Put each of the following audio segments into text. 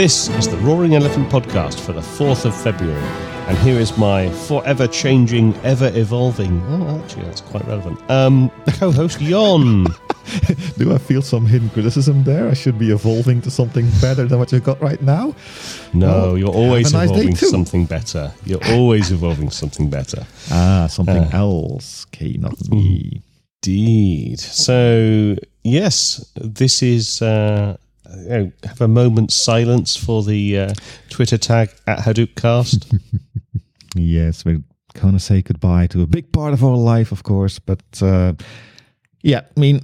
This is the Roaring Elephant podcast for the 4th of February. And here is my forever changing, ever evolving, oh, actually, that's quite relevant, um, co host Jon. Do I feel some hidden criticism there? I should be evolving to something better than what you've got right now? No, Well, you're always nice evolving to something better. You're always evolving something better. Ah, something Uh, else. Okay, not me. Indeed. So, yes, this is. Uh, you know, have a moment's silence for the uh, Twitter tag at Hadoopcast. Yes, we're going to say goodbye to a big part of our life, of course. But uh, yeah, I mean,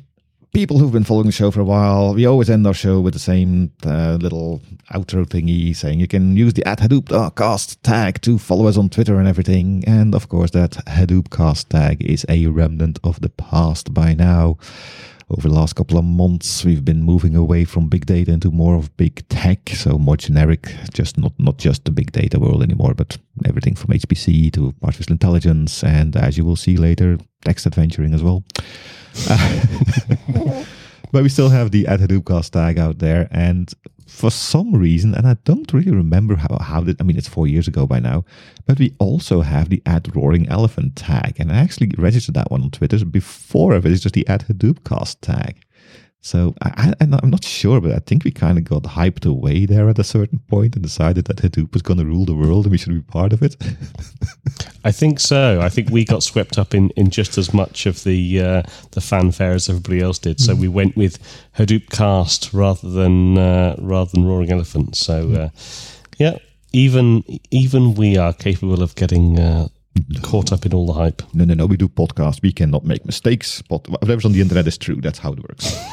people who've been following the show for a while, we always end our show with the same uh, little outro thingy saying you can use the at Hadoopcast tag to follow us on Twitter and everything. And of course, that Hadoopcast tag is a remnant of the past by now. Over the last couple of months, we've been moving away from big data into more of big tech, so more generic, just not not just the big data world anymore, but everything from HPC to artificial intelligence, and as you will see later, text adventuring as well. but we still have the at Hadoopcast tag out there, and for some reason, and I don't really remember how how did I mean it's four years ago by now, but we also have the at Roaring Elephant tag, and I actually registered that one on Twitter before I registered the at Hadoopcast tag. So I, I, I'm not sure, but I think we kind of got hyped away there at a certain point and decided that Hadoop was going to rule the world and we should be part of it. I think so. I think we got swept up in, in just as much of the uh, the fanfare as everybody else did. So we went with Hadoop Cast rather than uh, rather than Roaring Elephant. So uh, yeah, even even we are capable of getting uh, caught up in all the hype. no, no, no, we do podcasts. We cannot make mistakes. But whatever's on the internet is true. That's how it works.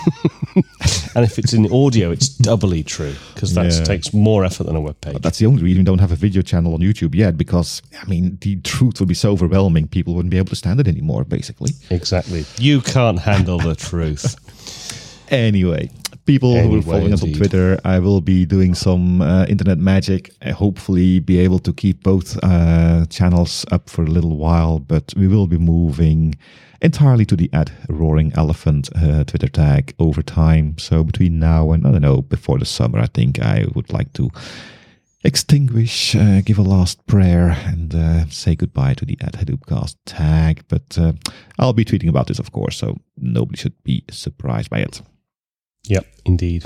And if it's in audio, it's doubly true because that Yeah. takes more effort than a web page. That's the only reason we don't have a video channel on YouTube yet, because, I mean, the truth would be so overwhelming, people wouldn't be able to stand it anymore, basically. Exactly. You can't handle the truth. Anyway, people who are following us on. Twitter, I will be doing some uh, internet magic. I hopefully be able to keep both uh, channels up for a little while, but we will be moving entirely to the at Roaring Elephant uh, Twitter tag over time. So between now and I don't know before the summer, I think I would like to extinguish, uh, give a last prayer, and uh, say goodbye to the at Hadoopcast tag. But uh, I'll be tweeting about this, of course, so nobody should be surprised by it. Yep, indeed.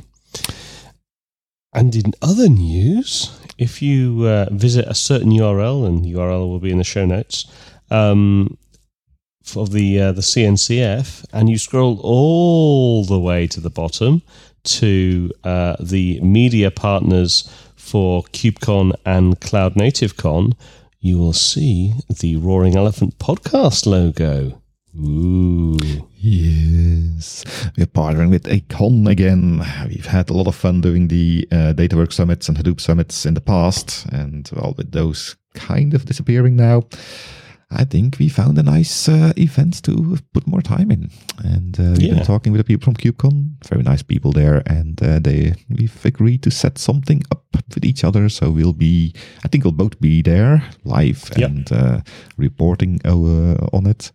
And in other news, if you uh, visit a certain URL, and URL will be in the show notes, um, for the uh, the CNCF, and you scroll all the way to the bottom to uh, the media partners for KubeCon and Cloud Native Con, you will see the Roaring Elephant podcast logo. Ooh. Yes, we're partnering with Acon again. We've had a lot of fun doing the uh, DataWorks summits and Hadoop summits in the past, and well, with those kind of disappearing now, I think we found a nice uh, event to put more time in. And uh, we've Yeah. been talking with the people from KubeCon, very nice people there, and uh, they we've agreed to set something up with each other. So we'll be, I think we'll both be there live Yep. and uh, reporting on it.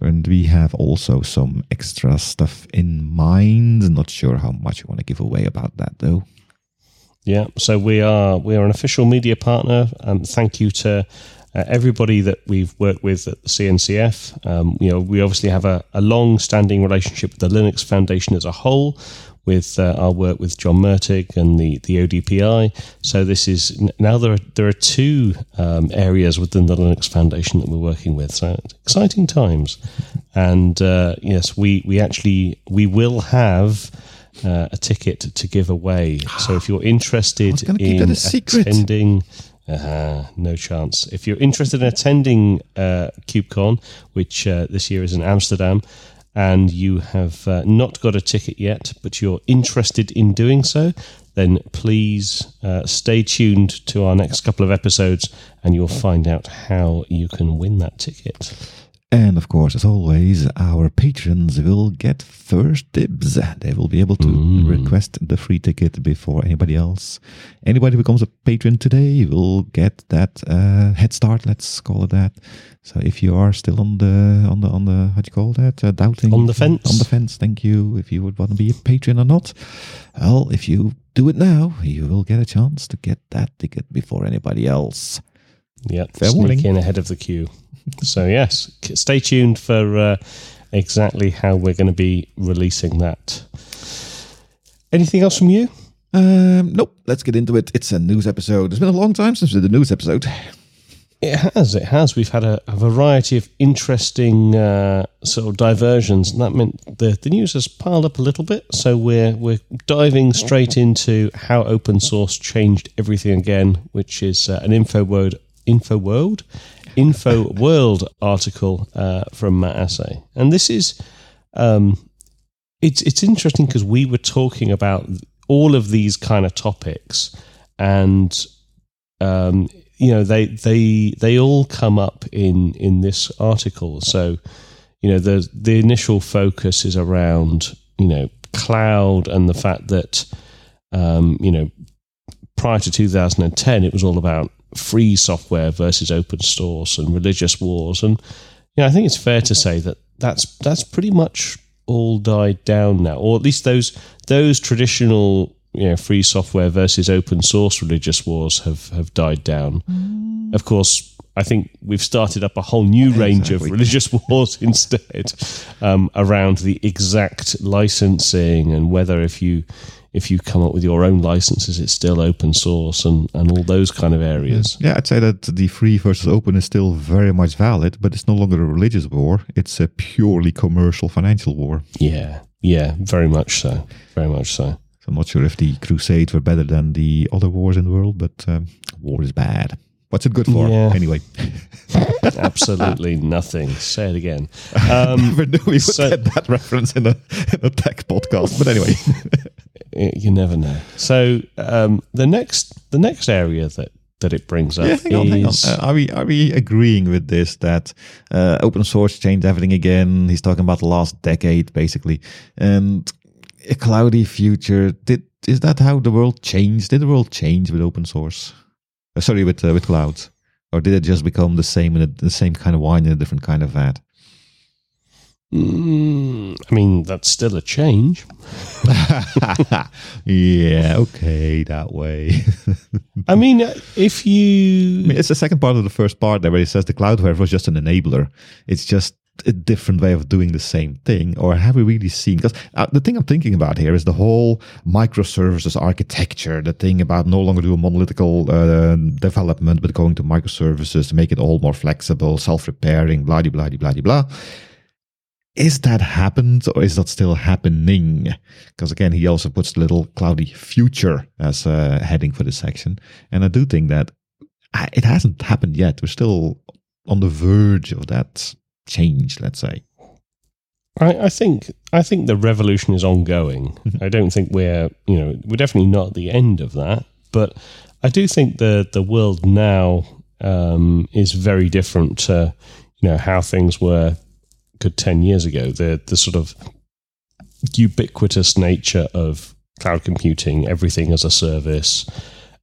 And we have also some extra stuff in mind. Not sure how much we want to give away about that, though. Yeah, so we are we are an official media partner. Um, thank you to uh, everybody that we've worked with at the CNCF. Um, you know, we obviously have a, a long-standing relationship with the Linux Foundation as a whole, with uh, our work with John Mertic and the the ODPI. So this is now there are there are two um, areas within the Linux Foundation that we're working with. So exciting times, and uh, yes, we we actually we will have. Uh, a ticket to give away. So if you're interested gonna keep that in attending, uh, no chance. If you're interested in attending uh, KubeCon, which uh, this year is in Amsterdam, and you have uh, not got a ticket yet, but you're interested in doing so, then please uh, stay tuned to our next couple of episodes, and you'll find out how you can win that ticket. And of course, as always, our patrons will get first dibs. They will be able to request the free ticket before anybody else. Anybody who becomes a patron today will get that uh, head start. Let's call it that. So if you are still on the on the on the how do you call that uh, doubting On the fence. on the fence, thank you. If you would want to be a patron or not, well, if you do it now, you will get a chance to get that ticket before anybody else. Yep, Fair sneak in ahead of the queue. so yes, stay tuned for uh, exactly how we're going to be releasing that. Anything else from you? Um, nope, let's get into it. It's a news episode. It's been a long time since we did a news episode. It has. It has. We've had a, a variety of interesting uh, sort of diversions, and that meant the, the news has piled up a little bit. So we're we're diving straight into how open source changed everything again, which is uh, an info world info world info world article uh, from Matt Asay, and this is um, it's it's interesting because we were talking about all of these kind of topics and um, you know they they they all come up in in this article. So you know the the initial focus is around you know cloud and the fact that um, you know prior to 2010 it was all about free software versus open source and religious wars. And you know I think it's fair to say that that's that's pretty much all died down now or at least those those traditional you know free software versus open source religious wars have have died down. Of course I think we've started up a whole new range of religious wars instead um, around the exact licensing and whether if you if you come up with your own licenses it's still open source and and all those kind of areas. Yeah, I'd say that the free versus open is still very much valid, but it's no longer a religious war. It's a purely commercial financial war. yeah. Yeah very much so. Very much So I'm not sure if the Crusades were better than the other wars in the world, but um, war is bad. What's it good for? Yeah. Anyway, absolutely nothing say it again um, never knew we would so- get that reference in a, in a tech podcast. But anyway, you never know. So um, the next the next area that that it brings up yeah, hang on, hang on. is Uh, are we are we agreeing with this that uh, open source changed everything again? He's talking about the last decade, basically, and a cloudy future. Did is that how the world changed? Did the world change with open source? Uh, sorry, with uh, with clouds, or did it just become the same in a, the same kind of wine in a different kind of vat? Mm, I mean, that's still a change. yeah, okay, that way. I mean, if I you mean, it's the second part of the first part there where he says the Cloudflare was just an enabler. It's just a different way of doing the same thing. Or have we really seen? Because uh, the thing I'm thinking about here is the whole microservices architecture, the thing about no longer do a monolithical uh, development, but going to microservices to make it all more flexible, self-repairing, blah, blah, blah, blah, blah. Is that happened or is that still happening? Because again, he also puts the little cloudy future as a heading for this section. And I do think that I- it hasn't happened yet. We're still on the verge of that change, let's say. I, I think I think the revolution is ongoing. I don't think we're you know we're definitely not at the end of that, but I do think the the world now um, is very different to you know how things were good ten years ago. The the sort of ubiquitous nature of cloud computing, everything as a service.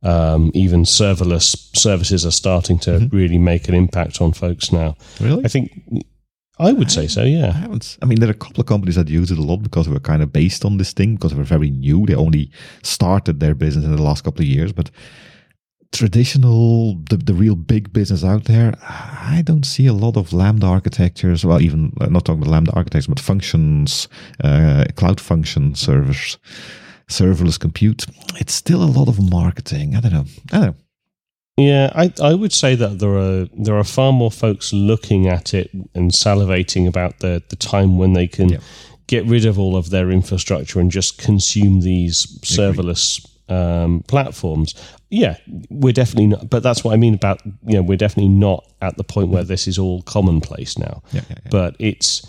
Um, even serverless services are starting to really make an impact on folks now. Really? I think I would say so. Yeah. I haven't. I mean, there are a couple of companies that use it a lot because we're kind of based on this thing because we're very new. They only started their business in the last couple of years, but traditional, the, the real big business out there, I don't see a lot of Lambda architectures. Well, even uh, not talking about Lambda architectures, but functions, uh, cloud function servers, serverless compute. It's still a lot of marketing. I don't know. I don't know. Yeah, I I would say that there are there are far more folks looking at it and salivating about the the time when they can Yeah. get rid of all of their infrastructure and just consume these serverless um, platforms. Yeah, we're definitely not. But that's what I mean about you know we're definitely not at the point where this is all commonplace now. Yeah, yeah. But it's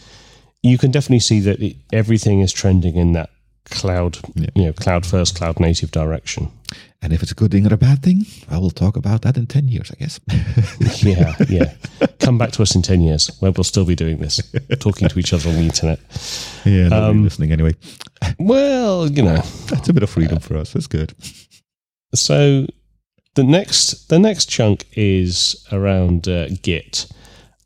you can definitely see that it, everything is trending in that cloud you know cloud first cloud native direction. And if it's a good thing or a bad thing, I will talk about that in 10 years, I guess. Yeah, yeah. Come back to us in 10 years where we'll still be doing this, talking to each other on the internet. yeah, nobody Um, listening anyway. Well, you know. That's a bit of freedom for us. That's good. So the next the next chunk is around uh, Git.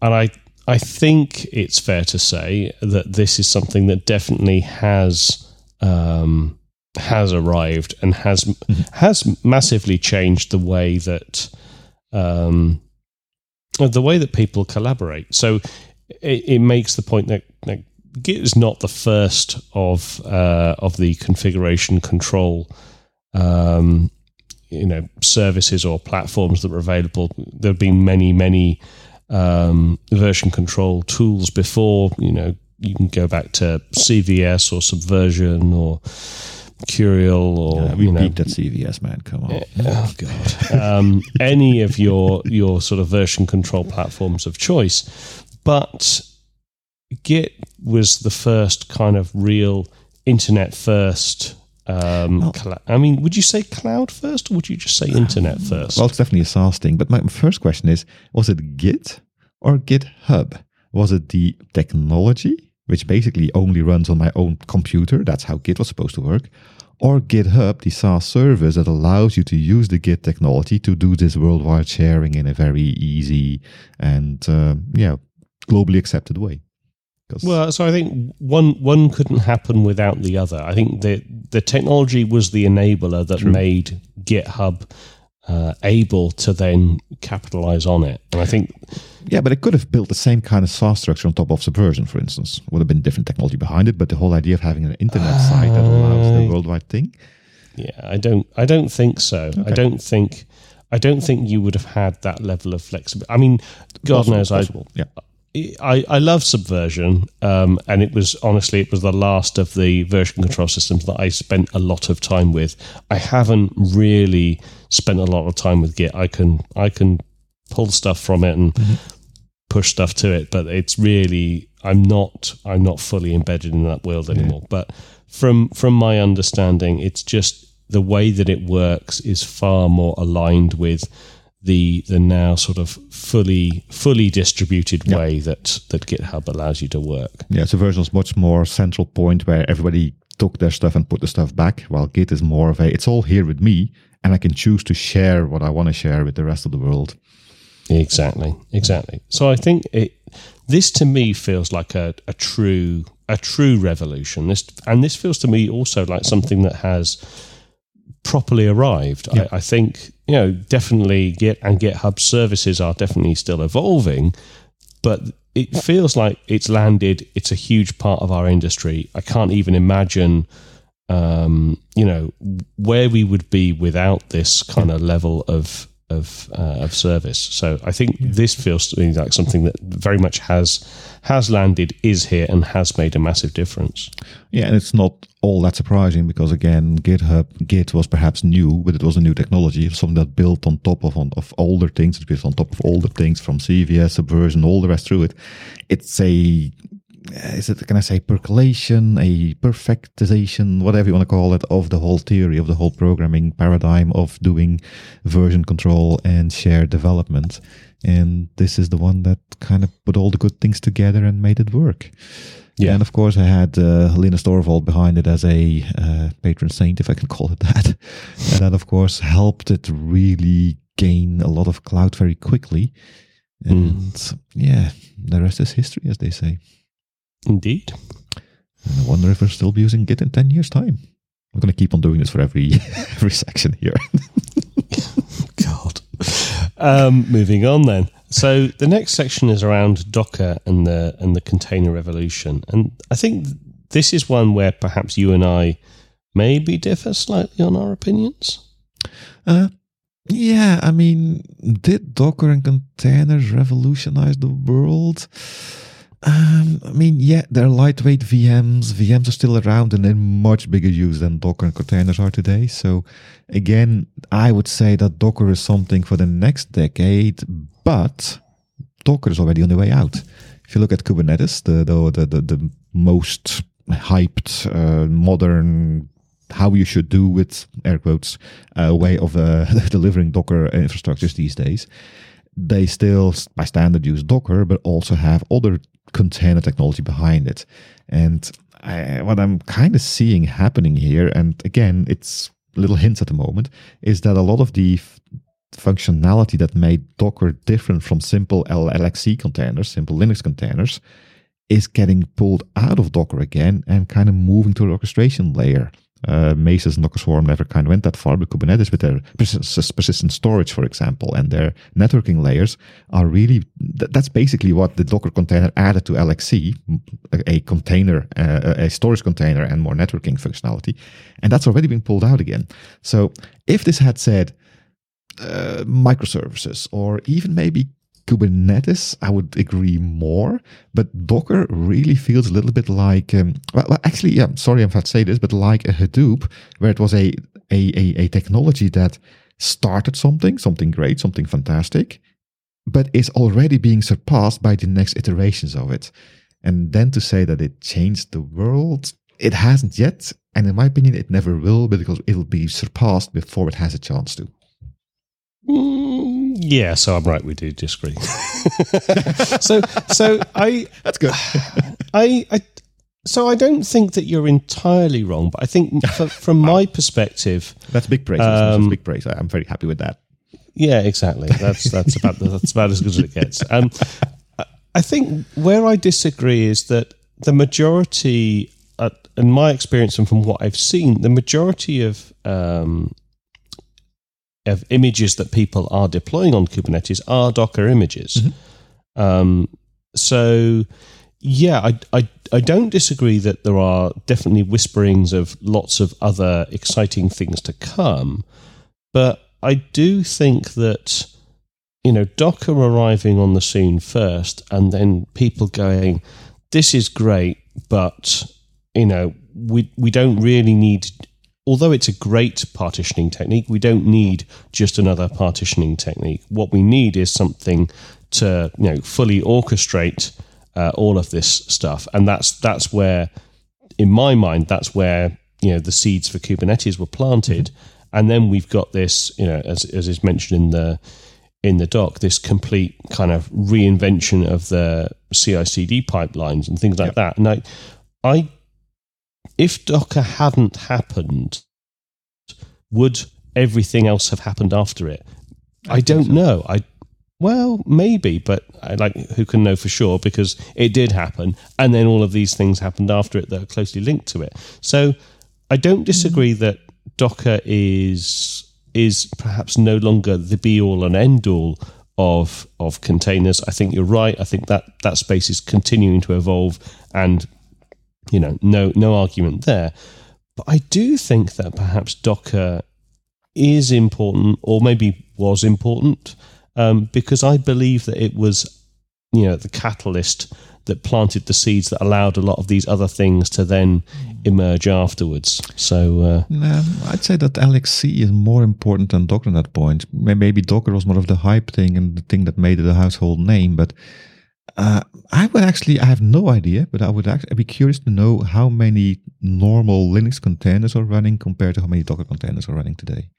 And I I think it's fair to say that this is something that definitely has um, has arrived and has has massively changed the way that um, the way that people collaborate. So it, it makes the point that, that, Git is not the first of uh, of the configuration control. Um, you know, services or platforms that were available. There have been many, many um, version control tools before. You know, you can go back to CVS or Subversion or Mercurial or Yeah, we you know peaked at CVS, man. Come on. oh god um, any of your your sort of version control platforms of choice but git was the first kind of real internet first um, Well- cla- i mean would you say cloud first or would you just say internet first Well, it's definitely a SaaS thing. But my first question is was it Git or GitHub? Was it the technology, which basically only runs on my own computer? That's how Git was supposed to work. Or GitHub, the SaaS service that allows you to use the Git technology to do this worldwide sharing in a very easy and, uh, yeah, globally accepted way. Well, so I think one one couldn't happen without the other. I think the the technology was the enabler that True. made GitHub uh, able to then capitalize on it. And I think Yeah, but it could have built the same kind of SaaS structure on top of Subversion, for instance. Would have been different technology behind it, but the whole idea of having an internet site that allows the worldwide thing. Yeah, I don't. I don't think so. I don't think. I don't think you would have had that level of flexibility. I mean, God Possible, knows, possible. yeah. I, I I love Subversion, um, and it was honestly it was the last of the version control systems that I spent a lot of time with. I haven't really spent a lot of time with Git. I can I can pull stuff from it and mm-hmm. push stuff to it, but it's really I'm not I'm not fully embedded in that world anymore. But from from my understanding, it's just the way that it works is far more aligned with the the now sort of fully fully distributed way that that GitHub allows you to work. Yeah, Subversion is much more central point where everybody took their stuff and put the stuff back, while Git is more of a it's all here with me, and I can choose to share what I want to share with the rest of the world. Exactly, exactly. So I think it this to me feels like a, a true a true revolution. This and this feels to me also like something that has properly arrived. Yeah. I, I think you know definitely Git and GitHub services are definitely still evolving, but it feels like it's landed. It's a huge part of our industry. I can't even imagine. Um, you know where we would be without this kind of level of of uh, of service. So I think this feels to me like something that very much has has landed, is here, and has made a massive difference. Yeah, and it's not all that surprising because again, GitHub Git was perhaps new, but it was a new technology, something that built on top of on, of older things. It's built on top of older things from CVS, Subversion, all the rest through it. It's a is it can I say percolation, a perfectization, whatever you want to call it, of the whole theory of the whole programming paradigm of doing version control and shared development. And this is the one that kind of put all the good things together and made it work. Yeah. And of course, I had uh, Linus Torvald behind it as a uh, patron saint, if I can call it that. and that, of course, helped it really gain a lot of clout very quickly. And yeah, the rest is history, as they say. Indeed. I wonder if we'll still be using Git in 10 years' time. I'm going to keep on doing this for every every section here. God. Um, moving on then. So the next section is around Docker and the and the container revolution, and I think this is one where perhaps you and I maybe differ slightly on our opinions. Uh, yeah, I mean, did Docker and containers revolutionize the world? Um, I mean, yeah, they're lightweight VMs. VMs are still around and in much bigger use than Docker and containers are today. So, again, I would say that Docker is something for the next decade, but Docker is already on the way out. If you look at Kubernetes, the the the, the, the most hyped uh, modern how you should do with air quotes uh, way of uh, delivering Docker infrastructures these days. They still, by standard, use Docker, but also have other container technology behind it. And I, what I'm kind of seeing happening here, and again, it's little hints at the moment, is that a lot of the f- functionality that made Docker different from simple LXC containers, simple Linux containers, is getting pulled out of Docker again and kind of moving to the orchestration layer. Uh, Mesos and Docker Swarm never kind of went that far, but Kubernetes with their persist- persistent storage, for example, and their networking layers are really, th- that's basically what the Docker container added to LXC, a, a container, uh, a storage container and more networking functionality. And that's already been pulled out again. So if this had said, uh, microservices or even maybe Kubernetes, I would agree more, but Docker really feels a little bit like, um, well, actually, yeah, sorry if I say this, but like a Hadoop, where it was a, a, a, a technology that started something, something great, something fantastic, but is already being surpassed by the next iterations of it. And then to say that it changed the world, it hasn't yet. And in my opinion, it never will because it'll be surpassed before it has a chance to. Mm, yeah, so I'm right. We do disagree. so, so I that's good. I, I, so I don't think that you're entirely wrong, but I think for, from wow. my perspective, that's a big praise. Um, that's big praise. I'm very happy with that. Yeah, exactly. That's that's about that's about as good as it gets. Um, I think where I disagree is that the majority, uh, in my experience and from what I've seen, the majority of um, of images that people are deploying on Kubernetes are Docker images. Mm-hmm. Um, so, yeah, I, I, I don't disagree that there are definitely whisperings of lots of other exciting things to come, but I do think that you know Docker arriving on the scene first, and then people going, "This is great," but you know we we don't really need although it's a great partitioning technique, we don't need just another partitioning technique. What we need is something to you know fully orchestrate uh, all of this stuff, and that's that's where, in my mind, that's where you know the seeds for Kubernetes were planted, mm-hmm. and then we've got this you know as as is mentioned in the in the doc, this complete kind of reinvention of the CI/CD pipelines and things like yep. that. And I, I if Docker hadn't happened, would everything else have happened after it? I, I don't so. know. I well, maybe, but I like who can know for sure because it did happen, and then all of these things happened after it that are closely linked to it. So I don't disagree mm-hmm. that Docker is is perhaps no longer the be all and end all of of containers. I think you're right. I think that that space is continuing to evolve, and you know, no no argument there. But I do think that perhaps Docker is important, or maybe was important, um, because I believe that it was, you know, the catalyst that planted the seeds that allowed a lot of these other things to then emerge afterwards. So, uh, no, I'd say that LXC is more important than Docker at that point. Maybe Docker was more of the hype thing and the thing that made it a household name, but uh, I would actually, I have no idea, but I would actually be curious to know how many normal Linux containers are running compared to how many Docker containers are running today.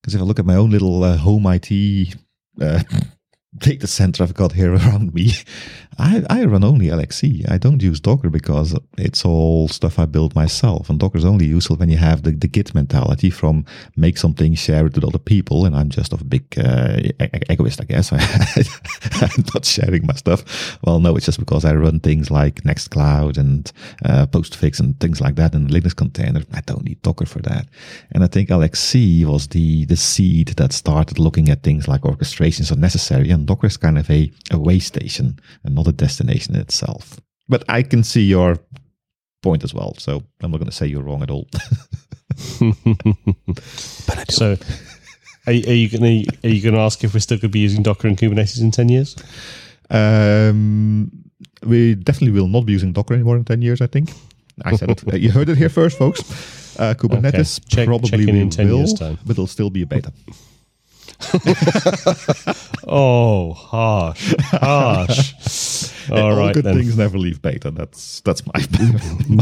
Because if I look at my own little uh, home IT uh, data center I've got here around me, I, I run only LXC. I don't use Docker because it's all stuff I build myself. And Docker is only useful when you have the, the Git mentality from make something, share it with other people. And I'm just a big uh, egoist, I guess. I'm not sharing my stuff. Well, no, it's just because I run things like Nextcloud and uh, Postfix and things like that in the Linux container. I don't need Docker for that. And I think LXC was the, the seed that started looking at things like orchestrations are necessary. And Docker is kind of a, a way station and not a destination itself. But I can see your point as well, so I'm not going to say you're wrong at all. but I do. So, are, are you going to are you going to ask if we're still going to be using Docker and Kubernetes in ten years? Um, we definitely will not be using Docker anymore in ten years. I think. I said it. you heard it here first, folks. Uh, Kubernetes okay. Check, probably we in 10 will, years time. but it'll still be a beta. oh, harsh, harsh. All, All right, good then. things never leave beta. That's that's my. Opinion.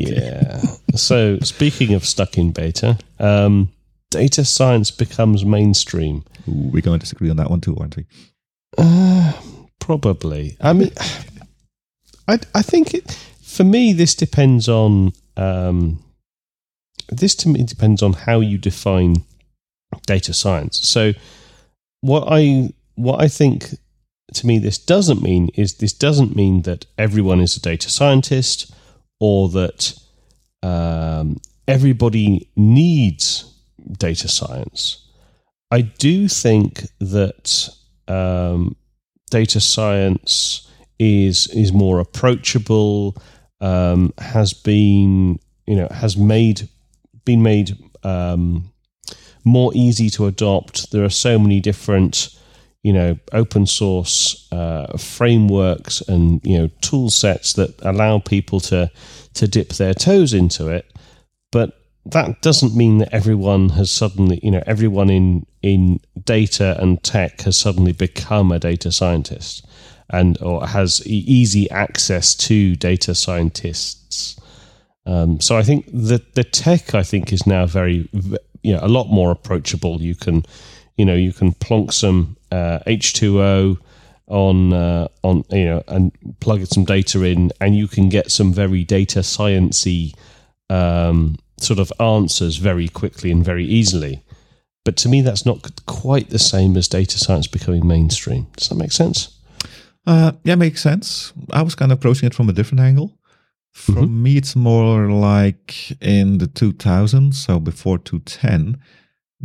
Yeah. So speaking of stuck in beta, um, data science becomes mainstream. Ooh, we're going to disagree on that one too, aren't we? Uh, probably. I mean, I I think it, for me this depends on um, this to me depends on how you define data science. So what I what I think to me this doesn't mean is this doesn't mean that everyone is a data scientist or that um, everybody needs data science. I do think that um, data science is is more approachable. Um, has been you know has made been made um, more easy to adopt. There are so many different you know open source uh, frameworks and you know tool sets that allow people to to dip their toes into it but that doesn't mean that everyone has suddenly you know everyone in in data and tech has suddenly become a data scientist and or has easy access to data scientists um, so I think the the tech I think is now very you know a lot more approachable you can you know you can plonk some uh, H2O on uh, on you know and plug some data in, and you can get some very data sciencey um, sort of answers very quickly and very easily. But to me, that's not quite the same as data science becoming mainstream. Does that make sense? Uh, yeah, makes sense. I was kind of approaching it from a different angle. For mm-hmm. me, it's more like in the 2000s, so before 2010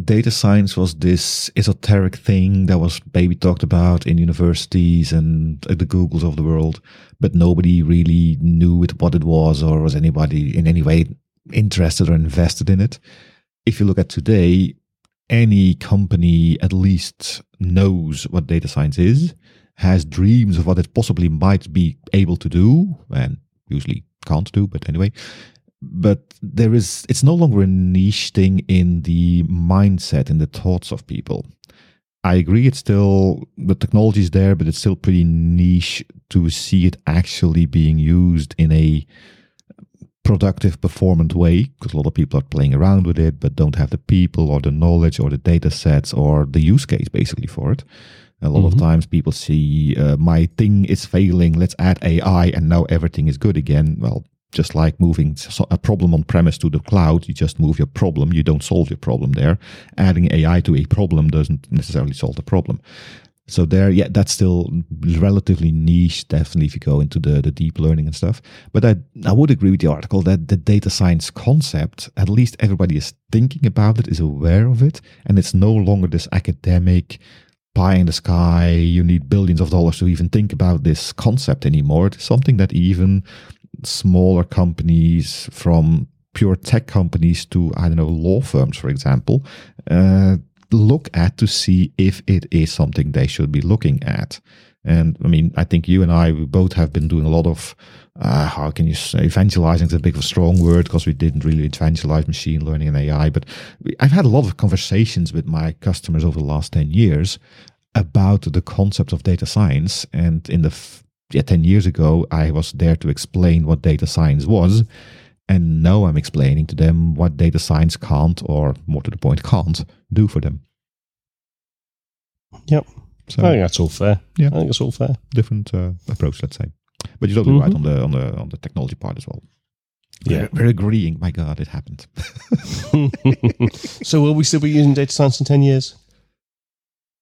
data science was this esoteric thing that was maybe talked about in universities and the Googles of the world, but nobody really knew it, what it was or was anybody in any way interested or invested in it. If you look at today, any company at least knows what data science is, has dreams of what it possibly might be able to do, and usually can't do, but anyway, but there is it's no longer a niche thing in the mindset in the thoughts of people. I agree it's still the technology is there but it's still pretty niche to see it actually being used in a productive performant way because a lot of people are playing around with it but don't have the people or the knowledge or the data sets or the use case basically for it a lot mm-hmm. of times people see uh, my thing is failing let's add ai and now everything is good again well just like moving a problem on premise to the cloud, you just move your problem. You don't solve your problem there. Adding AI to a problem doesn't necessarily solve the problem. So there, yeah, that's still relatively niche, definitely if you go into the, the deep learning and stuff. But I, I would agree with the article that the data science concept, at least everybody is thinking about it, is aware of it, and it's no longer this academic pie in the sky, you need billions of dollars to even think about this concept anymore. It's something that even smaller companies from pure tech companies to I don't know law firms, for example, uh, look at to see if it is something they should be looking at. And I mean, I think you and I we both have been doing a lot of uh, how can you say evangelizing is a bit of a strong word because we didn't really evangelize machine learning and AI. But I've had a lot of conversations with my customers over the last ten years about the concept of data science. And in the yeah, 10 years ago, I was there to explain what data science was. And now I'm explaining to them what data science can't, or more to the point, can't do for them. Yep. So, I think that's all fair. Yeah. I think it's all fair. Different uh, approach, let's say. But you're totally mm-hmm. right on the on the on the technology part as well. Yeah, we're, we're agreeing. My God, it happened. so will we still be using data science in ten years?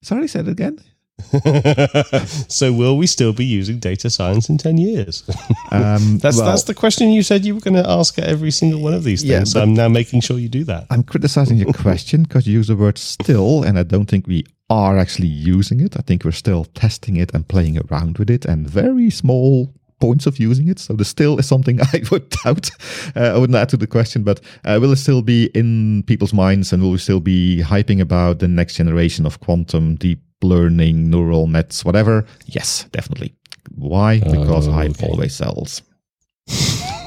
Sorry, say it again. so will we still be using data science in 10 years um, that's well, that's the question you said you were going to ask at every single one of these things yeah, so i'm now making sure you do that i'm criticizing your question because you use the word still and i don't think we are actually using it i think we're still testing it and playing around with it and very small points of using it. So the still is something I would doubt. Uh, I wouldn't add to the question, but uh, will it still be in people's minds and will we still be hyping about the next generation of quantum deep learning, neural nets, whatever? Yes, definitely. Why? Because hype okay. always sells.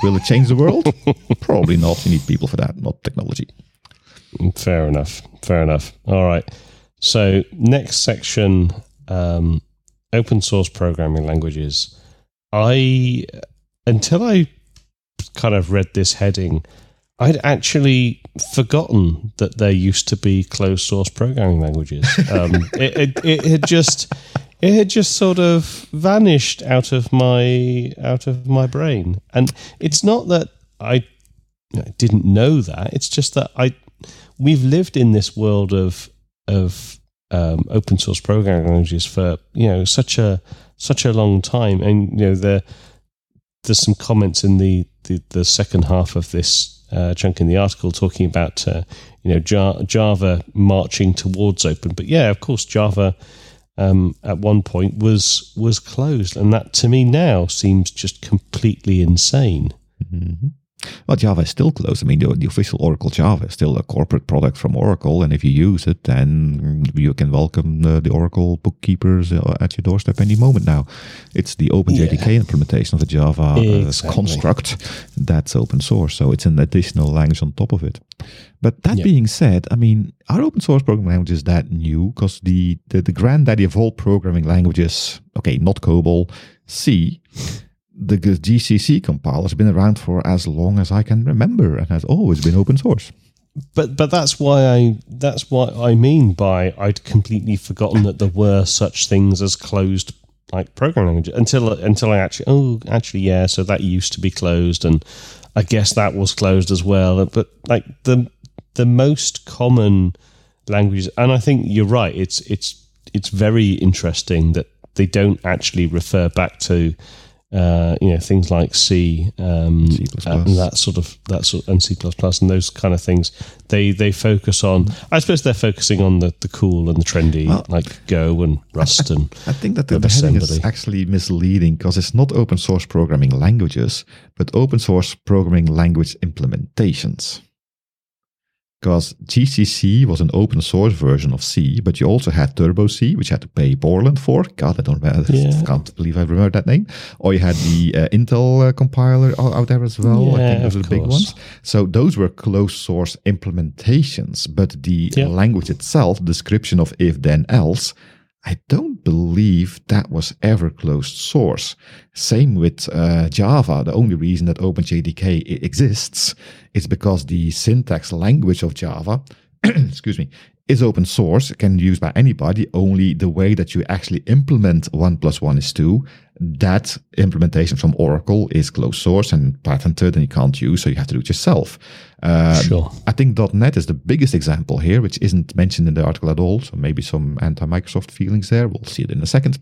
Will it change the world? Probably not. You need people for that, not technology. Fair enough. Fair enough. All right. So, next section um, open source programming languages. I, until I kind of read this heading, I'd actually forgotten that there used to be closed source programming languages. Um, it, it, it, had just it had just sort of vanished out of my out of my brain, and it's not that I, didn't know that. It's just that I we've lived in this world of of um, open source programming languages for you know such a such a long time, and you know the there's some comments in the, the, the second half of this uh, chunk in the article talking about uh, you know Java marching towards open. But yeah, of course, Java um, at one point was was closed, and that to me now seems just completely insane. Mm-hmm. Well, Java is still closed. I mean, the, the, official Oracle Java is still a corporate product from Oracle, and if you use it, then you can welcome the, the Oracle bookkeepers uh, at your doorstep any moment now. It's the OpenJDK yeah. implementation of the Java uh, exactly. construct that's open source, so it's an additional language on top of it. But that yeah. being said, I mean, are open source programming languages that new? Because the, the the granddaddy of all programming languages, okay, not COBOL, C the GCC compiler has been around for as long as I can remember and has always been open source. But but that's why I that's what I mean by I'd completely forgotten that there were such things as closed like programming languages until until I actually oh actually yeah so that used to be closed and I guess that was closed as well. But like the the most common languages and I think you're right. It's it's it's very interesting that they don't actually refer back to uh, you know things like C, um, C++. and that sort of that sort and C and those kind of things. They they focus on. I suppose they're focusing on the, the cool and the trendy, well, like Go and Rust and. I think that the, the heading is actually misleading because it's not open source programming languages, but open source programming language implementations because GCC was an open source version of C, but you also had Turbo C, which you had to pay Borland for. God, I don't yeah. can't believe I remember that name. Or you had the uh, Intel uh, compiler out there as well. Yeah, I think those are the big ones. So those were closed source implementations, but the yeah. language itself, description of if then else, I don't believe that was ever closed source. Same with uh, Java. The only reason that OpenJDK exists is because the syntax language of Java, excuse me, is open source, can be used by anybody. Only the way that you actually implement one plus one is two that implementation from Oracle is closed source and patented and you can't use, so you have to do it yourself. Uh, sure. I think .NET is the biggest example here, which isn't mentioned in the article at all. So maybe some anti-Microsoft feelings there. We'll see it in a second.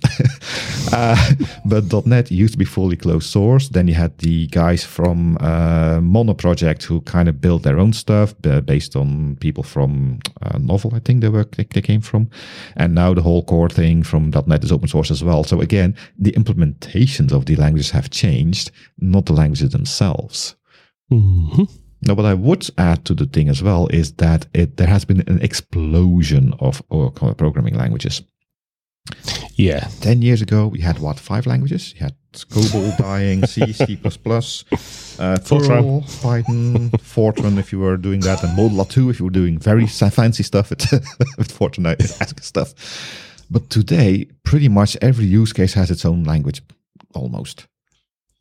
uh, but .NET used to be fully closed source. Then you had the guys from uh, Mono Project who kind of built their own stuff based on people from uh, Novell, I think they were they, they came from. And now the whole core thing from .NET is open source as well. So again, the implementation implementations of the languages have changed, not the languages themselves. Mm-hmm. Now, what I would add to the thing as well is that it, there has been an explosion of programming languages. Yeah. 10 years ago, we had what, five languages? You had COBOL dying, C, C++, uh, Perl, Python, Fortran if you were doing that, and Modula 2 if you were doing very fancy stuff with, with Fortran stuff. But today, pretty much every use case has its own language, almost.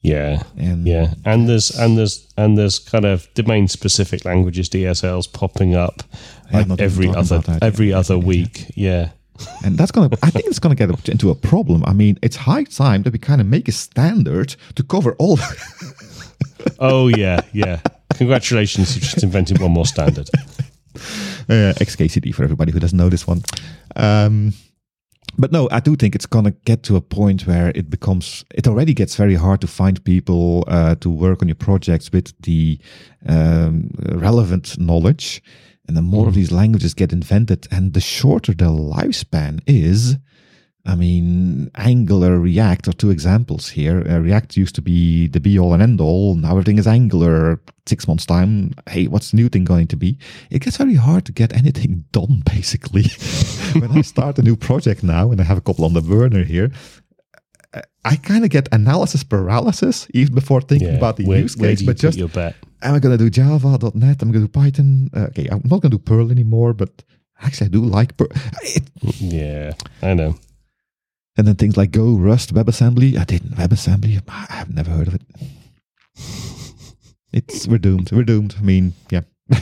Yeah, and yeah, and there's and there's and there's kind of domain specific languages DSLs popping up like every other every other week. Yeah. and that's gonna i think it's gonna get into a problem. I mean it's high time that we kind of make a standard to cover all oh yeah. Yeah. Congratulations you just invented one more standard. Uh, xkcd for everybody who doesn't know this one. Um, but no, I do think it's going to get to a point where it becomes, it already gets very hard to find people uh, to work on your projects with the um, relevant knowledge. And the more mm. of these languages get invented and the shorter the lifespan is, I mean, Angular, React are two examples here. Uh, React used to be the be all and end all. Now everything is Angular. Six months time, hey, what's the new thing going to be? It gets very hard to get anything done, basically. when I start a new project now, and I have a couple on the burner here, I kind of get analysis paralysis even before thinking yeah, about the where, use case. but just, am I going to do Java, .NET? I'm going to do Python. Uh, okay, I'm not going to do Perl anymore, but actually I do like Perl. It, yeah, I know. And then things like Go, Rust, WebAssembly. I didn't WebAssembly. I've never heard of it. It's we're doomed. We're doomed. I mean, yeah.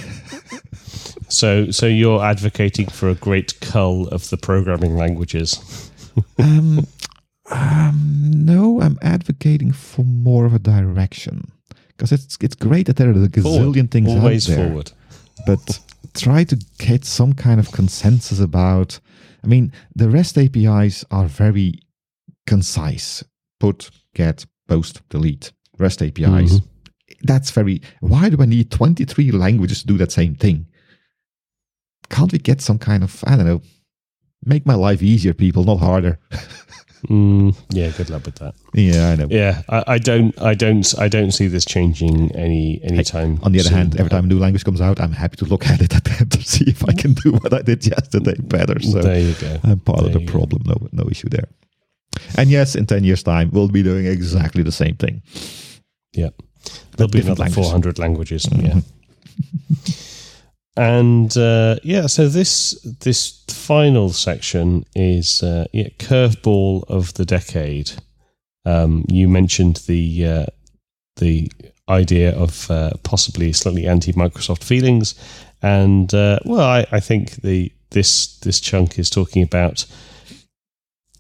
so, so you're advocating for a great cull of the programming languages. um, um, no, I'm advocating for more of a direction because it's it's great that there are a gazillion forward. things Always out there. Forward. But try to get some kind of consensus about I mean, the REST APIs are very concise put, get, post, delete, REST APIs. Mhm. That's very. Why do I need 23 languages to do that same thing? Can't we get some kind of, I don't know, make my life easier, people, not harder? Mm, yeah, good luck with that. yeah, I know. Yeah, I, I don't, I don't, I don't see this changing any anytime. On the other soon. hand, every time a new language comes out, I'm happy to look at it again to see if I can do what I did yesterday better. So there you go. I'm part of the you go. problem. No, no issue there. And yes, in 10 years' time, we'll be doing exactly the same thing. Yeah, there'll be different another languages. Mm-hmm. 400 languages. Yeah. And uh, yeah, so this this final section is uh, yeah, curveball of the decade. Um, you mentioned the uh, the idea of uh, possibly slightly anti-Microsoft feelings, and uh, well, I, I think the this this chunk is talking about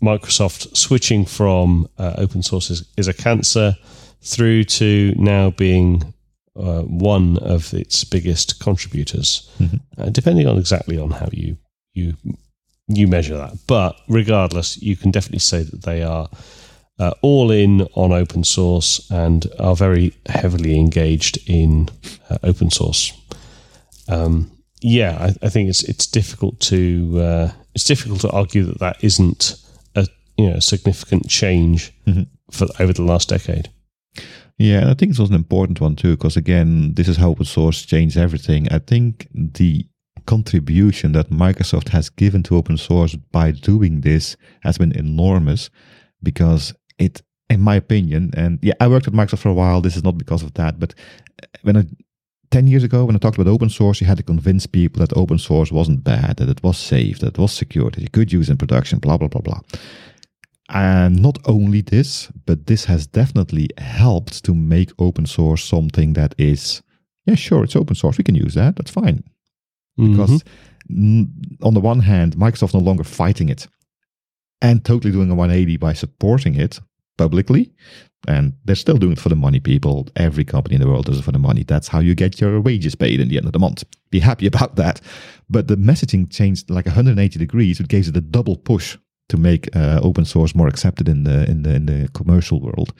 Microsoft switching from uh, open source is, is a cancer through to now being uh, one of its biggest contributors, Mhm. uh, depending on exactly on how you you you measure that. But regardless, you can definitely say that they are uh, all in on open source and are very heavily engaged in uh, open source. Um, yeah, I, I think it's it's difficult to uh, it's difficult to argue that that isn't a you know significant change Mhm. for over the last decade. Yeah, and I think it was an important one too, because again, this is how open source changed everything. I think the contribution that Microsoft has given to open source by doing this has been enormous because it, in my opinion, and yeah, I worked at Microsoft for a while. This is not because of that, but uh, when I 10 years ago, when I talked about open source, you had to convince people that open source wasn't bad, that it was safe, that it was secure, that you could use in production, blah, blah, blah, blah. And not only this, but this has definitely helped to make open source something that is, yeah, sure, it's open source. We can use that. That's fine. Because Mhm. n- on the one hand, Microsoft no longer fighting it and totally doing a 180 by supporting it publicly. And they're still doing it for the money, people. Every company in the world does it for the money. That's how you get your wages paid in the end of the month. Be happy about that. But the messaging changed like 180 degrees. It gave it a double push to make uh, open source more accepted in the in the in the commercial world,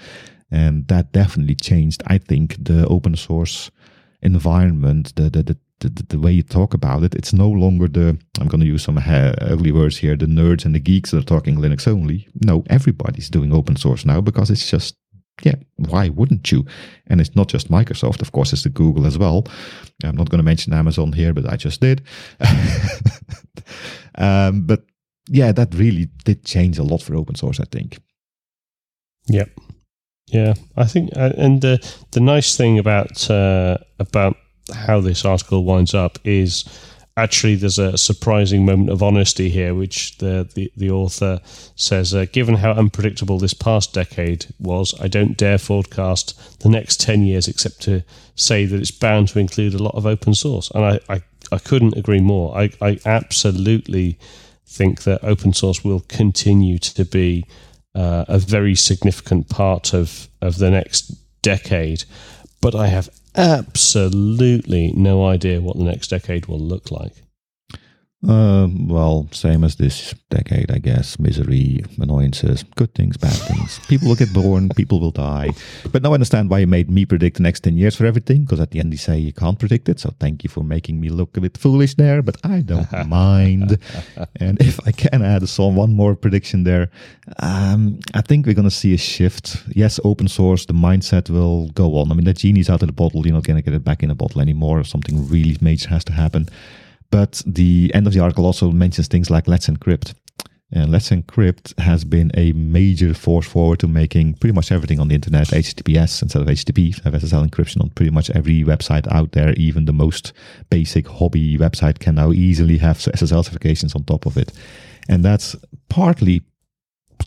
and that definitely changed. I think the open source environment, the the the, the, the way you talk about it, it's no longer the I'm going to use some ha- ugly words here, the nerds and the geeks that are talking Linux only. No, everybody's doing open source now because it's just yeah, why wouldn't you? And it's not just Microsoft, of course, it's the Google as well. I'm not going to mention Amazon here, but I just did. um, but yeah, that really did change a lot for open source, I think. Yeah, Yeah, I think, uh, and the the nice thing about uh, about how this article winds up is actually there's a surprising moment of honesty here, which the the, the author says, uh, given how unpredictable this past decade was, I don't dare forecast the next ten years except to say that it's bound to include a lot of open source, and I I, I couldn't agree more. I, I absolutely think that open source will continue to be uh, a very significant part of, of the next decade. But I have absolutely no idea what the next decade will look like. Um, well, same as this decade, I guess. Misery, annoyances, good things, bad things. People will get born, people will die. But now I understand why you made me predict the next 10 years for everything, because at the end you say you can't predict it. So thank you for making me look a bit foolish there, but I don't mind. And if I can add some one more prediction there, um, I think we're going to see a shift. Yes, open source, the mindset will go on. I mean, the genie's out of the bottle. You're not going to get it back in the bottle anymore. Something really major has to happen. But the end of the article also mentions things like Let's Encrypt. And Let's Encrypt has been a major force forward to making pretty much everything on the internet HTTPS instead of HTTP. Have SSL encryption on pretty much every website out there. Even the most basic hobby website can now easily have SSL certifications on top of it. And that's partly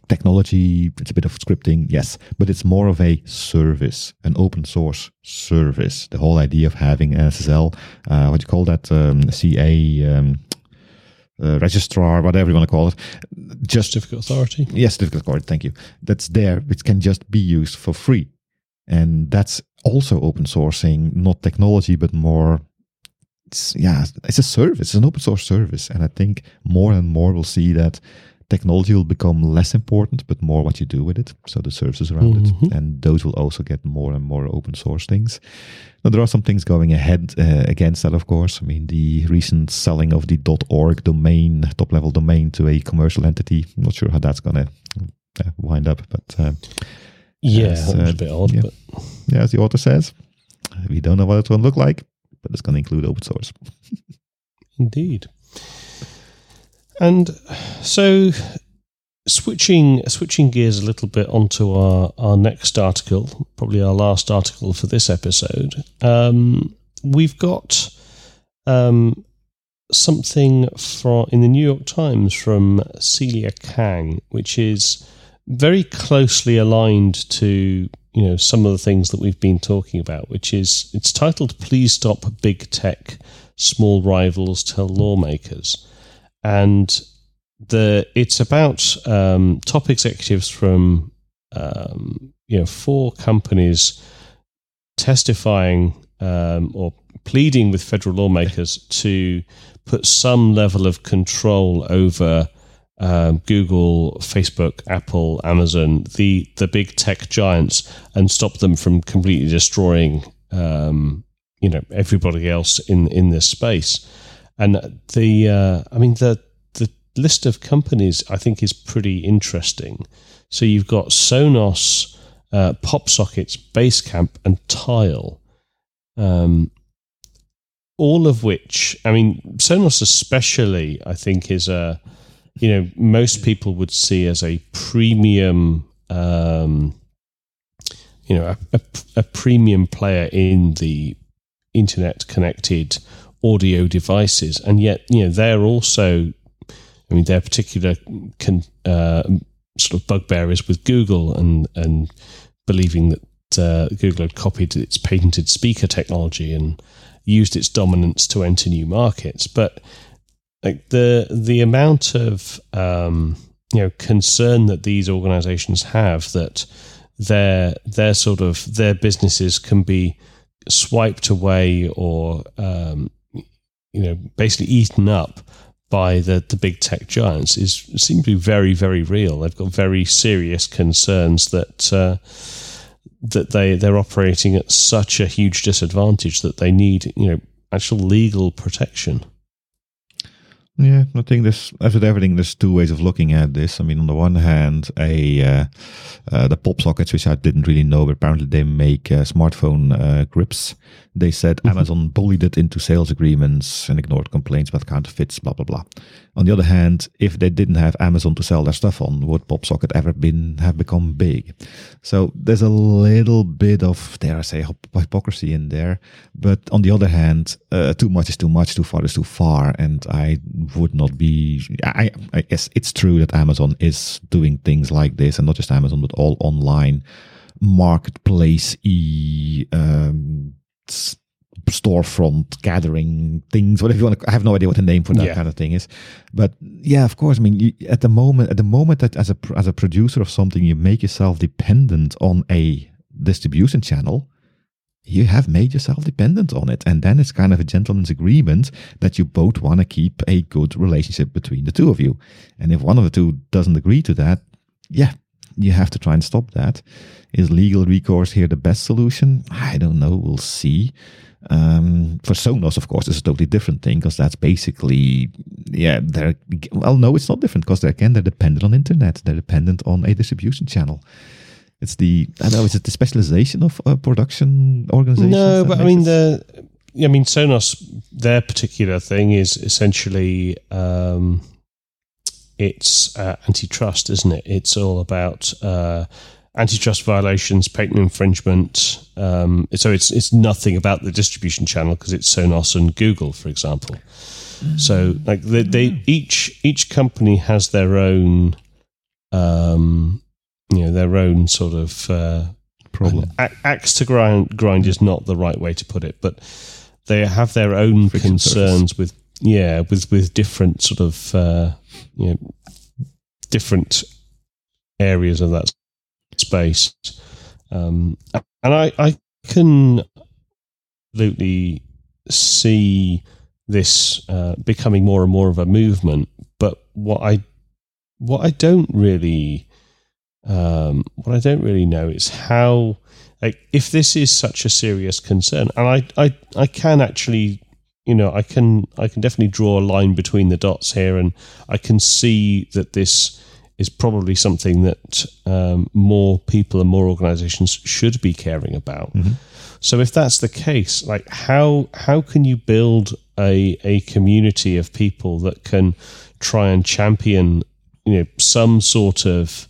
technology, it's a bit of scripting, yes, but it's more of a service, an open source service. The whole idea of having an SSL, uh, what do you call that, um, CA, um, uh, registrar, whatever you want to call it, just Certificate authority. Yes, certificate authority. Thank you. That's there, which can just be used for free, and that's also open sourcing, not technology, but more. It's, yeah, it's a service, it's an open source service, and I think more and more we'll see that technology will become less important, but more what you do with it. So the services around Mhm. it, and those will also get more and more open source things. Now there are some things going ahead uh, against that, of course. I mean, the recent selling of the .org domain, top level domain, to a commercial entity. I'm not sure how that's going to uh, wind up, but uh, Yeah, Yes, that was uh, a bit odd, yeah. but yeah, as the author says, we don't know what it's going to look like, but it's going to include open source. Indeed. And so switching switching gears a little bit onto our, our next article, probably our last article for this episode. Um, we've got um, something from in the New York Times from Celia Kang, which is very closely aligned to you know some of the things that we've been talking about, which is it's titled "Please Stop Big Tech." small rivals tell lawmakers, and the it's about um, top executives from um, you know four companies testifying um, or pleading with federal lawmakers to put some level of control over um, Google, Facebook, Apple, Amazon, the the big tech giants, and stop them from completely destroying um, you know everybody else in in this space. And the uh, I mean the the list of companies I think is pretty interesting. So you've got Sonos, uh, PopSockets, Basecamp, and Tile. Um, all of which, I mean, Sonos especially, I think is a, you know, most people would see as a premium, um, you know, a, a, a premium player in the internet connected audio devices, and yet, you know, they're also, I mean, their particular con, uh, sort of bugbear is with Google and and believing that uh, Google had copied its patented speaker technology and used its dominance to enter new markets. But like the the amount of um, you know concern that these organisations have that their their sort of their businesses can be swiped away or um, you know basically eaten up by the, the big tech giants is seems to be very very real. They've got very serious concerns that uh, that they they're operating at such a huge disadvantage that they need you know actual legal protection. Yeah, I think there's, as with everything, there's two ways of looking at this. I mean, on the one hand, a uh, uh, the pop sockets, which I didn't really know, but apparently they make uh, smartphone uh, grips. They said Mhm. Amazon bullied it into sales agreements and ignored complaints about counterfeits, blah blah blah. On the other hand, if they didn't have Amazon to sell their stuff on, would PopSocket ever been have become big? So there's a little bit of, dare I say, hypocrisy in there. But on the other hand, uh, too much is too much, too far is too far, and I would not be. I, I guess it's true that Amazon is doing things like this, and not just Amazon, but all online marketplace e um, storefront gathering things, whatever you want to. I have no idea what the name for that Yeah. kind of thing is, but yeah, of course. I mean, you, at the moment, at the moment that as a as a producer of something, you make yourself dependent on a distribution channel you have made yourself dependent on it. And then it's kind of a gentleman's agreement that you both want to keep a good relationship between the two of you. And if one of the two doesn't agree to that, yeah, you have to try and stop that. Is legal recourse here the best solution? I don't know. We'll see. Um, for Sonos, of course, it's a totally different thing because that's basically, yeah, they're, well, no, it's not different because they're, again, they're dependent on internet. They're dependent on a distribution channel. It's the I don't know. Is it the specialization of uh, production organizations? No, but I mean the I mean Sonos their particular thing is essentially um, it's uh, antitrust, isn't it? It's all about uh, antitrust violations, patent infringement. Um, so it's it's nothing about the distribution channel because it's Sonos and Google, for example. So like they, they each each company has their own um, you know their own sort of uh, problem. a- axe to grind, grind is not the right way to put it, but they have their own Friction concerns with yeah with with different sort of uh, you know different areas of that space, um, and I I can absolutely see this uh, becoming more and more of a movement. But what I what I don't really, um, what I don't really know is how, like, if this is such a serious concern, and I, I, I can actually, you know, I can, I can definitely draw a line between the dots here, and I can see that this is probably something that um, more people and more organisations should be caring about. Mm-hmm. So if that's the case, like how how can you build a a community of people that can try and champion you know some sort of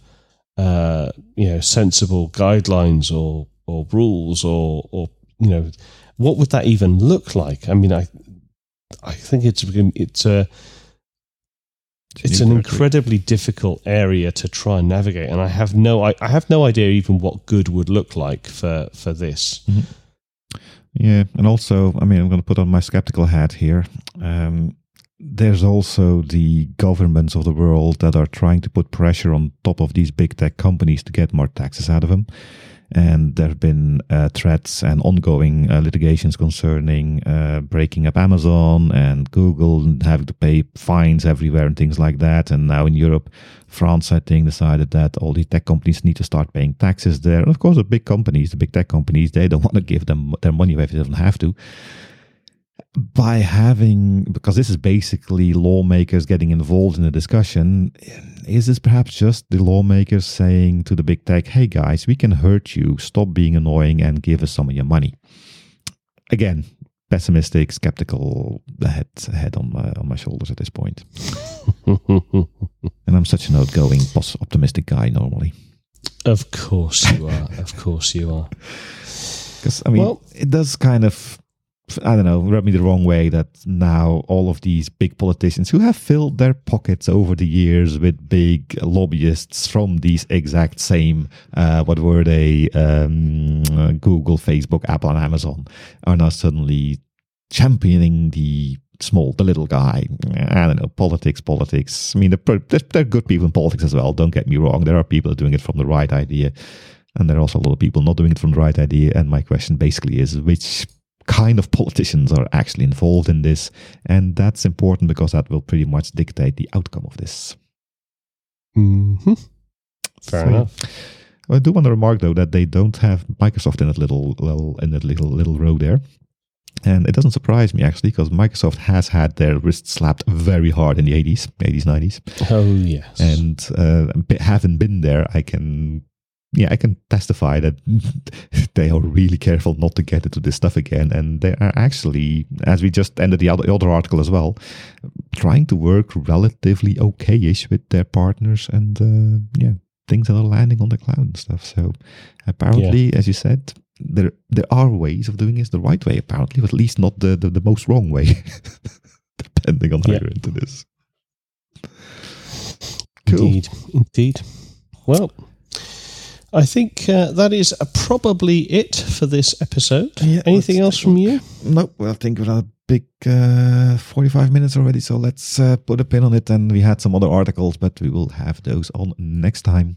uh, you know sensible guidelines or or rules or or you know what would that even look like? I mean, I I think it's it's a it's an incredibly difficult area to try and navigate, and I have no I, I have no idea even what good would look like for for this. Mm-hmm. Yeah, and also, I mean, I'm going to put on my skeptical hat here. Um, there's also the governments of the world that are trying to put pressure on top of these big tech companies to get more taxes out of them. And there have been uh, threats and ongoing uh, litigations concerning uh, breaking up Amazon and Google and having to pay fines everywhere and things like that. And now in Europe, France, I think, decided that all these tech companies need to start paying taxes there. And of course, the big companies, the big tech companies, they don't want to give them their money away if they don't have to by having because this is basically lawmakers getting involved in the discussion is this perhaps just the lawmakers saying to the big tech hey guys we can hurt you. Stop being annoying and give us some of your money. Again pessimistic skeptical head head on my on my shoulders at this point. And i'm such an outgoing optimistic guy normally. Of course you are. Of course you are. Because i mean well, it does kind of I don't know, rub me the wrong way that now all of these big politicians who have filled their pockets over the years with big lobbyists from these exact same, uh, what were they, um, Google, Facebook, Apple, and Amazon, are now suddenly championing the small, the little guy. I don't know, politics, politics. I mean, there are good people in politics as well, don't get me wrong. There are people doing it from the right idea. And there are also a lot of people not doing it from the right idea. And my question basically is which kind of politicians are actually involved in this. And that's important because that will pretty much dictate the outcome of this. Mm-hmm. Fair so, enough. I do want to remark though that they don't have Microsoft in that little, little in that little little row there. And it doesn't surprise me actually, because Microsoft has had their wrist slapped very hard in the 80s, 80s, 90s. Oh, yes. And uh, having been there, I can yeah, I can testify that they are really careful not to get into this stuff again. And they are actually, as we just ended the other, other article as well, trying to work relatively okay-ish with their partners and, uh, yeah, things that are landing on the cloud and stuff. So apparently, yeah. as you said, there there are ways of doing this the right way, apparently, but at least not the, the, the most wrong way, depending on how yeah. you're into this. Cool. Indeed. Indeed. Well, I think uh, that is uh, probably it for this episode. Yeah, Anything else from you? No, well, I think we're a big uh, 45 minutes already, so let's uh, put a pin on it. And we had some other articles, but we will have those on next time.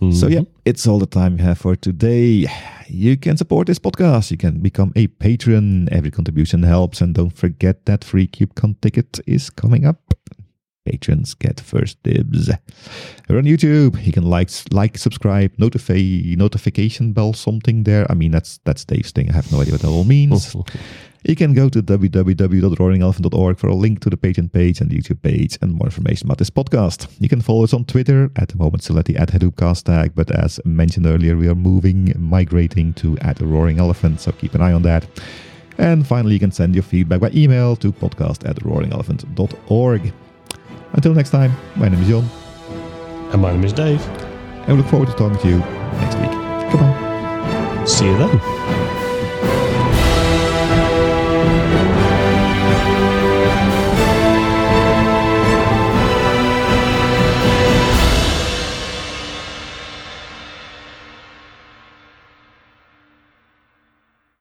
Mm-hmm. So, yeah, it's all the time we have for today. You can support this podcast. You can become a patron. Every contribution helps. And don't forget that free KubeCon ticket is coming up patrons get first dibs. We're on YouTube. You can like, like, subscribe, notify, notification bell, something there. I mean, that's that's Dave's thing. I have no idea what that all means. you can go to www.roaringelephant.org for a link to the Patreon page and the YouTube page and more information about this podcast. You can follow us on Twitter at the moment still at the at Hadoopcast tag, but as mentioned earlier, we are moving, migrating to at Roaring Elephant, so keep an eye on that. And finally, you can send your feedback by email to podcast at roaringelephant.org. Until next time, my name is John. And my name is Dave. And we look forward to talking to you next week. Goodbye. See you then.